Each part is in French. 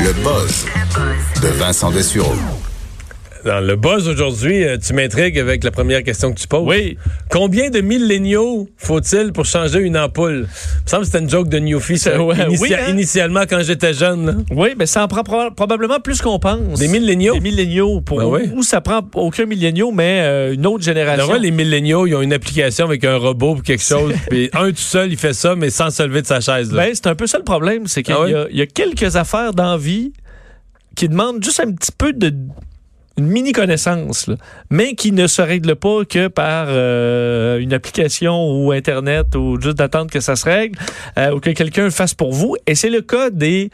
Le buzz de Vincent Dessureau. Dans le buzz aujourd'hui, euh, tu m'intrigues avec la première question que tu poses. Oui. Combien de milléniaux faut-il pour changer une ampoule? Il me semble que c'était une joke de Newfie, ça, Ouais, initia- oui, hein? initialement quand j'étais jeune. là. Oui, mais ça en prend proba- probablement plus qu'on pense. Des milléniaux? Des milléniaux. Pour, Ben oui. Ou ça prend aucun milléniaux, mais euh, une autre génération. Alors, les milléniaux, ils ont une application avec un robot ou quelque chose. Puis un tout seul, il fait ça, mais sans se lever de sa chaise. Ben, c'est un peu ça le problème, c'est qu'il Ah ouais? y, y a quelques affaires d'envie qui demandent juste un petit peu de une mini connaissance, là, mais qui ne se règlent pas que par euh, une application ou internet ou juste d'attendre que ça se règle euh, ou que quelqu'un le fasse pour vous. Et c'est le cas des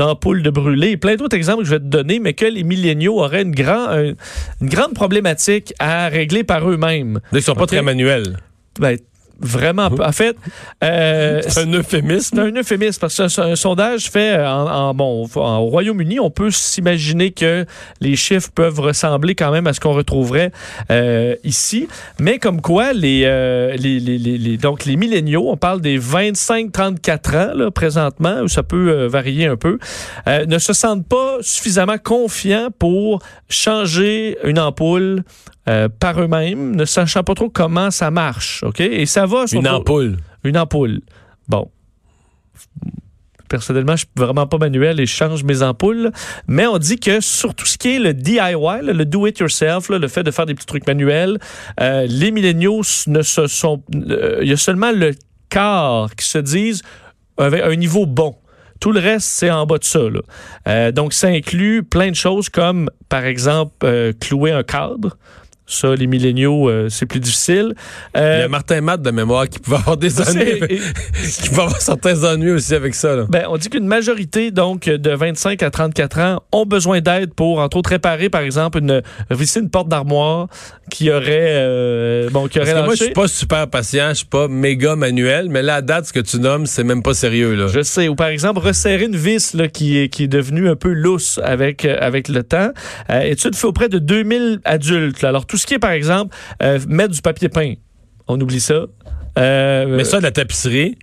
ampoules de brûler et plein d'autres exemples que je vais te donner, mais que les milléniaux auraient une, grand, un- une grande problématique à régler par eux-mêmes. Ils sont pas très manuels. Ben, vraiment. En fait, euh, C'est un euphémisme. c'est un euphémisme parce que c'est un, sondage fait en, en- bon en- au Royaume-Uni, on peut s'imaginer que les chiffres peuvent ressembler quand même à ce qu'on retrouverait euh, ici, mais comme quoi les, euh, les, les- les- les- donc les milléniaux, on parle des 25-34 ans là, présentement, où ça peut euh, varier un peu, euh, ne se sentent pas suffisamment confiants pour changer une ampoule. Euh, par eux-mêmes, ne sachant pas trop comment ça marche, ok? Et ça va. Une ampoule. une ampoule. Bon. Personnellement, je suis vraiment pas manuel et je change mes ampoules. Mais on dit que sur tout ce qui est le DIY, le do-it-yourself, le fait de faire des petits trucs manuels, euh, les milléniaux ne se sont. euh, Il y a seulement le quart qui se disent avec un niveau bon. Tout le reste, c'est en bas de ça. là. Euh, donc, ça inclut plein de choses comme, par exemple, euh, clouer un cadre. Ça, les milléniaux, euh, c'est plus difficile. Il y Euh, a Martin Matt de mémoire qui pouvait avoir des ennuis. qui pouvait avoir certains ennuis aussi avec ça. là. Ben, on dit qu'une majorité donc de 25 à 34 ans ont besoin d'aide pour, entre autres, réparer, par exemple, une visser une porte d'armoire qui aurait euh, bon qui Parce aurait que moi, je suis pas super patient, je suis pas méga manuel, mais là, à date, ce que tu nommes, c'est même pas sérieux. Là. Je sais. Ou par exemple, resserrer une vis là, qui, est, qui est devenue un peu lousse avec, euh, avec le temps. Euh, étude fait auprès de 2000 adultes. là. Alors, tout ce qui est, par exemple, euh, mettre du papier peint. On oublie ça. Euh, Mais ça, de la tapisserie,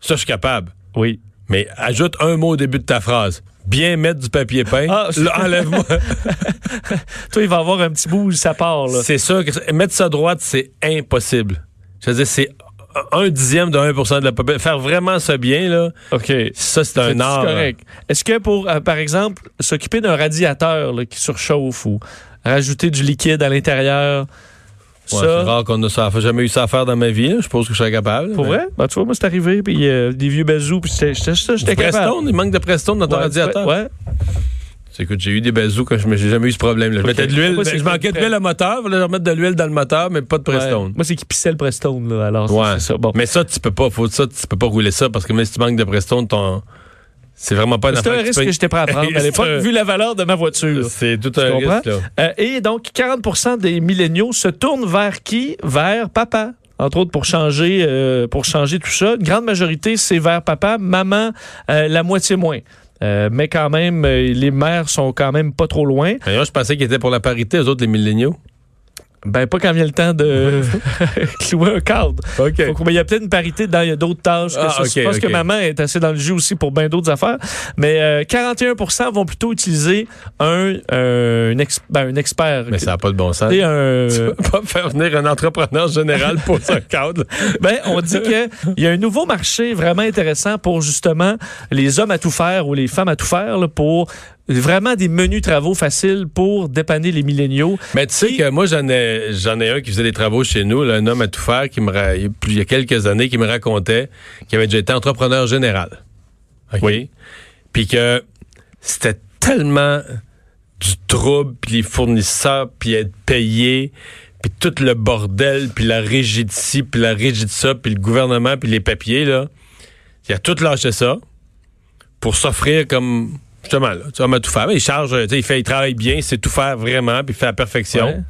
ça, je suis capable. oui. Mais ajoute un mot au début de ta phrase. Bien mettre du papier peint. Ah, enlève-moi. Toi, il va avoir un petit bout où ça part. Là. c'est sûr que mettre ça à droite, c'est impossible. Je veux dire, c'est un dixième de 1% de la population. Faire vraiment ça bien, là, OK. ça, c'est un art. correct? Est-ce que pour, euh, par exemple, s'occuper d'un radiateur là, qui surchauffe ou rajouter du liquide à l'intérieur, Ouais, c'est rare qu'on a jamais eu ça à faire dans ma vie. Je suppose que je serais capable. pour mais- vrai? Ben, tu vois, moi, c'est arrivé, puis euh, des vieux bazous, puis j'étais- capable. Prestone, il manque de Prestone dans ton Ouais, radiateur. Ouais. Écoute, j'ai eu des je mais j'ai jamais eu ce problème. Là. Je mettais de l'huile, c'est je manquais de l'huile au moteur, je remettre de l'huile dans le moteur, mais pas de Ouais. Prestone. Moi, c'est qui pissait le Prestone, là, alors Ouais. c'est ça. Bon. Mais ça, tu peux pas, faut ça, tu peux pas rouler ça parce que même si tu manques de Prestone, ton, c'est vraiment pas une C'était un affaire que risque peux- que j'étais prêt à prendre à C'est l'époque, un- vu la valeur de ma voiture. C'est tout un risque, là. Euh, et donc, 40% des milléniaux se tournent vers qui? Vers papa. Entre autres, pour changer, euh, pour changer tout ça. Une grande majorité, c'est vers papa. Maman, euh, la moitié moins. Euh, mais quand même, euh, les mères sont quand même pas trop loin. D'ailleurs, je pensais qu'ils étaient pour la parité, eux autres, les milléniaux. Ben, pas quand vient le temps de clouer un cadre. OK. Faut qu'on- mais il y a peut-être une parité dans il y a d'autres tâches. que Ah, ça. je ok, pense ok. que maman est assez dans le jeu aussi pour bien d'autres affaires. Mais euh, 41% vont plutôt utiliser un, euh, ex- ben, un expert. Mais ça n'a pas de bon sens. Sais, un, Tu peux pas faire venir un entrepreneur général pour un cadre. ben, on dit qu'il y a un nouveau marché vraiment intéressant pour justement les hommes à tout faire ou les femmes à tout faire là, pour vraiment des menus travaux faciles pour dépanner les milléniaux. Mais tu sais que moi, j'en ai, j'en ai un qui faisait des travaux chez nous, là, un homme à tout faire, qui me, il y a quelques années, qui me racontait qu'il avait déjà été entrepreneur général. Oui. Puis que c'était tellement du trouble, puis les fournisseurs, puis être payé, puis tout le bordel, puis la régie de ci, puis la régie de ça, puis le gouvernement, puis les papiers, là. Il a tout lâché ça pour s'offrir comme... Justement, là, tu à tout faire. Il charge, tu sais, il, fait, il travaille bien, il sait tout faire vraiment, puis il fait à la perfection Ouais.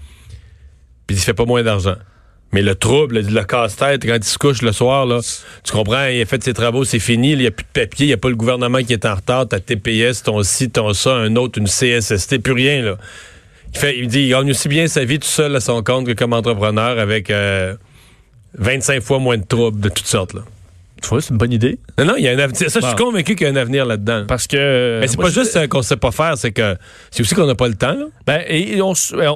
puis il fait pas moins d'argent. Mais le trouble, le, le casse-tête, quand il se couche le soir, là, tu comprends, il a fait ses travaux, c'est fini, il n'y a plus de papier, il n'y a pas le gouvernement qui est en retard, t'as TPS, ton ci, ton ça, un autre, une CSST, plus rien, là. Il, fait, il dit, il gagne aussi bien sa vie tout seul à son compte que comme entrepreneur avec euh, 25 fois moins de troubles de toutes sortes, là. Tu vois, c'est une bonne idée. Non, non, il y a un avenir. Ça, je suis convaincu qu'il y a un avenir là-dedans. Parce que. Mais c'est pas juste euh, qu'on sait pas faire, c'est que c'est aussi qu'on n'a pas le temps. Là. Ben, et on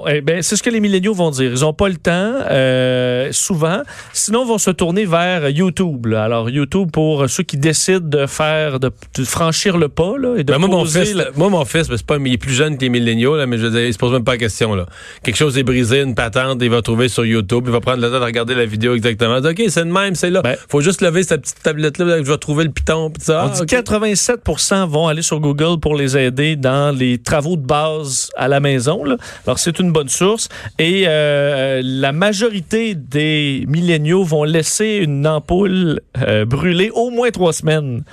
eh ben, c'est ce que les milléniaux vont dire. Ils n'ont pas le temps, euh, souvent. Sinon, ils vont se tourner vers YouTube. là. Alors, YouTube, pour ceux qui décident de faire, de, de franchir le pas, là, et de Ben, moi, mon fils, moi, mon fils, ben, c'est pas, il est plus jeune que les milléniaux, là, mais je veux dire, il se pose même pas la question. Là. Quelque chose est brisé, une patente, il va trouver sur YouTube, il va prendre le temps de regarder la vidéo exactement. Il dit, OK, c'est le même, c'est là. Ben- Faut juste lever sa petite tablette-là, je vais trouver le piton. ça. On Ah, dit OK. 87% vont aller sur Google pour les aider dans les travaux de base à la maison. là. Alors, c'est une bonne source. Et euh, la majorité des milléniaux vont laisser une ampoule euh, brûler au moins trois semaines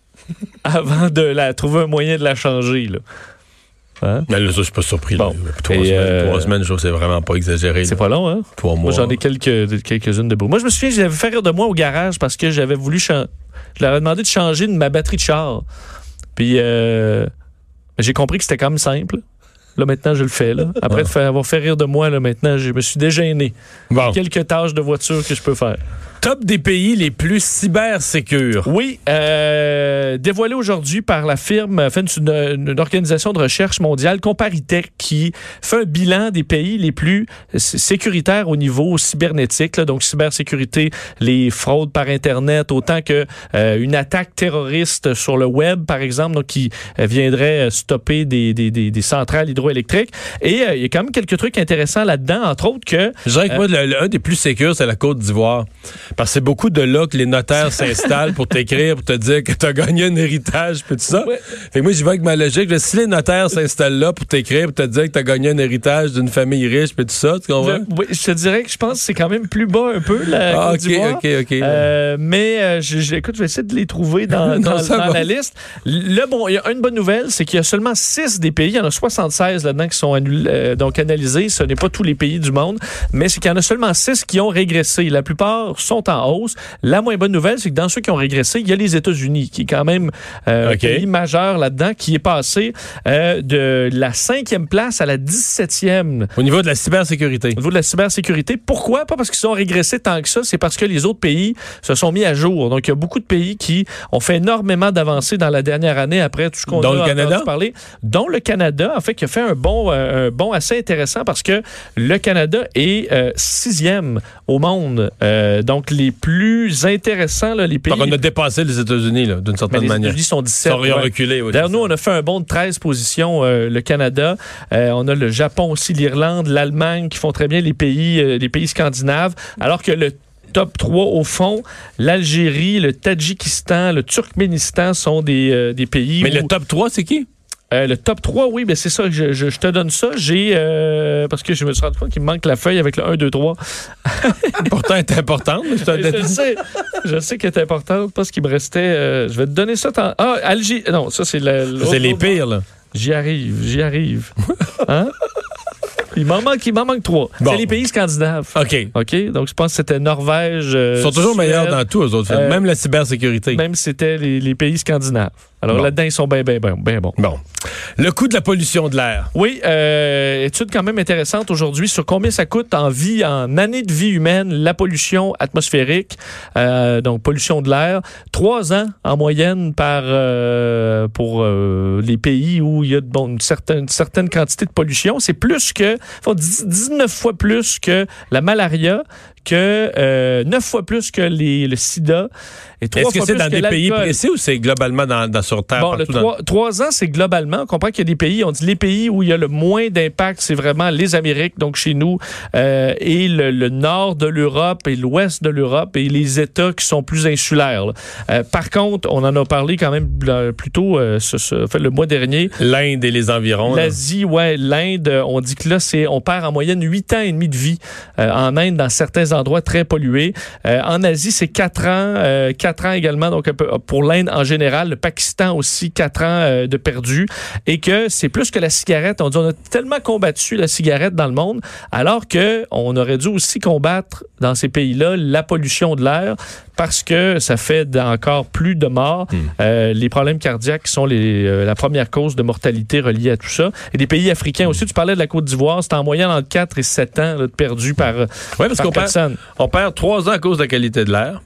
avant de la trouver un moyen de la changer. là. Hein? Mais là, ça, je suis pas surpris. Bon. Trois, semaines, euh, trois semaines, je trouve que c'est vraiment pas exagéré. C'est pas long, hein? Trois mois. Moi, j'en ai quelques, quelques-unes de beaux. Moi, je me souviens, j'avais fait rire de moi au garage parce que j'avais voulu. Je leur ai demandé de changer de ma batterie de char. Puis, euh, j'ai compris que c'était quand même simple. Là, maintenant, je le fais. Là. Après faire- avoir fait rire de moi, là, maintenant, je me suis dégêné. Bon. Quelques tâches de voiture que je peux faire. Top des pays les plus cybersécures. Oui, euh, dévoilé aujourd'hui par la firme, enfin, une, une- une organisation de recherche mondiale, Comparitech, qui fait un bilan des pays les plus sécuritaires au niveau cybernétique. là. donc, cybersécurité, les fraudes par Internet, autant que euh, une attaque terroriste sur le web, par exemple, donc qui euh, viendrait euh, stopper des, des, des- des centrales hydroélectriques. Et euh, il y a quand même quelques trucs intéressants là-dedans, entre autres que Je dirais que moi, le, le- un des plus sécures, c'est la Côte d'Ivoire. Parce que c'est beaucoup de là que les notaires s'installent pour t'écrire, pour te dire que tu as gagné un héritage, puis tout ça. Ouais. Fait que moi, j'y vais avec ma logique. Si les notaires s'installent là pour t'écrire, pour te dire que tu as gagné un héritage d'une famille riche, puis tout ça, tu comprends? Le- oui, je te dirais que je pense que c'est quand même plus bas un peu, la Ah, Côte ok, ok, ok. Euh, mais euh, je, je- écoute, je vais essayer de les trouver dans, la liste. Le bon, il y a une bonne nouvelle, c'est qu'il y a seulement six des pays, il y en a 76 là-dedans qui sont euh, donc analysés. Ce n'est pas tous les pays du monde, mais c'est qu'il y en a seulement six qui ont régressé. La plupart sont en hausse. La moins bonne nouvelle, c'est que dans ceux qui ont régressé, il y a les États-Unis, qui est quand même euh, un pays majeur là-dedans, qui est passé euh, de la cinquième place à la 17e Au niveau de la cybersécurité. au niveau de la cybersécurité. Pourquoi? Pas parce qu'ils ont régressé tant que ça, c'est parce que les autres pays se sont mis à jour. Donc, il y a beaucoup de pays qui ont fait énormément d'avancées dans la dernière année après tout ce qu'on a Canada? parler. Dont le Canada, en fait, qui a fait un bon, euh, un bon assez intéressant parce que le Canada est sixième au monde. Euh, donc, les plus intéressants, là, les pays... Donc, on a dépassé les États-Unis, d'une Ben, certaine les manière. États-Unis sont 17. Ils ont ouais. reculé. oui, D'ailleurs, nous, on a fait un bond de 13 positions, euh, le Canada. Euh, on a le Japon aussi, l'Irlande, l'Allemagne qui font très bien les pays, euh, les pays scandinaves. Alors que le top 3 au fond, l'Algérie, le Tadjikistan, le Turkménistan sont des, euh, des pays Mais où- le top 3, c'est qui? Euh, le top 3, oui, ben c'est ça, je, je- je te donne ça. J'ai euh, parce que je me suis rendu compte qu'il me manque la feuille avec le 1, 2, 3. Pourtant, elle est importante. mais je sais, je sais qu'elle est importante, parce qu'il me restait. euh, je vais te donner ça. tant- Ah, Algérie. Non, ça, c'est l'autre- C'est les pires, là. J'y arrive, j'y arrive. Hein? Il m'en manque, il m'en manque trois. Bon. C'est les pays scandinaves. OK. OK? Donc, je pense que c'était Norvège. Ils sont toujours Suède, meilleurs dans tout, eux autres. même la cybersécurité. Même si c'était les, les pays scandinaves. Alors Bon. là-dedans, ils sont bien, bien, bien, bien bons. Bon. Le coût de la pollution de l'air. Oui, euh, étude quand même intéressante aujourd'hui sur combien ça coûte en vie, en année de vie humaine, la pollution atmosphérique, euh, donc pollution de l'air. Trois ans en moyenne par euh, pour les pays où il y a bon, une, certaine, une certaine quantité de pollution. C'est plus que, faut 10 19 fois plus que la malaria, que euh, 9 fois plus que les, le sida. Et trois Est-ce que c'est plus dans que des pays précis ou c'est globalement dans, dans- sur Terre? Bon, le partout dans- trois, trois ans, c'est globalement. On comprend qu'il y a des pays, on dit les pays où il y a le moins d'impact, c'est vraiment les Amériques, donc chez nous, euh, et le, le nord de l'Europe et l'ouest de l'Europe et les États qui sont plus insulaires. là. Euh, par contre, on en a parlé quand même plus tôt, ce- ce- fait, le mois dernier, L'Inde et les environs. là. L'Asie, ouais, l'Inde, on dit que là, c'est, on perd en moyenne 8 ans et demi de vie en Inde, dans certains endroits très pollués. Euh, en Asie, c'est 4 ans, euh, 4 ans également, donc un peu, pour l'Inde en général. Le Pakistan aussi, 4 ans euh, de perdu. Et que c'est plus que la cigarette. On dit, on a tellement combattu la cigarette dans le monde, alors que on aurait dû aussi combattre dans ces pays-là la pollution de l'air parce que ça fait encore plus de morts. Euh, les problèmes cardiaques sont les, euh, la première cause de mortalité reliée à tout ça. Et des pays africains aussi, tu parlais de la Côte d'Ivoire, c'est en moyenne entre 4 et 7 ans là, de perdu par, Oui, parce par qu'on perd, on perd trois ans à cause de la qualité de l'air.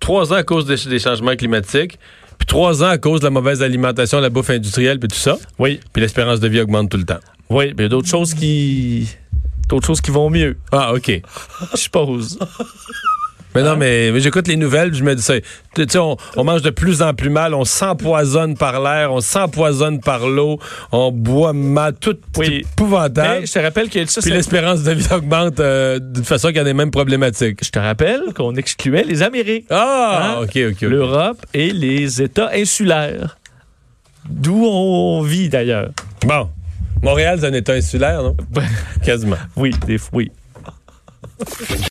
trois ans à cause des, des changements climatiques, puis trois ans à cause de la mauvaise alimentation, la bouffe industrielle, puis tout ça. Oui. Puis l'espérance de vie augmente tout le temps. Oui, mais il y a d'autres choses qui. D'autres choses qui vont mieux, Ah, OK. je suppose. Mais non, mais, mais j'écoute les nouvelles, puis je me dis ça. Tu sais, on, on mange de plus en plus mal, on s'empoisonne par l'air, on s'empoisonne par l'eau, on boit mal, tout Oui. épouvantable. Mais je te rappelle que ça, Puis l'espérance de vie augmente euh, d'une façon qu'il y a des mêmes problématiques. je te rappelle qu'on excluait les Amériques, Ah, Hein? OK, OK. l'Europe et les États insulaires. D'où on vit d'ailleurs. Bon. Montréal, c'est un état insulaire, non? Quasiment. Oui, des, oui.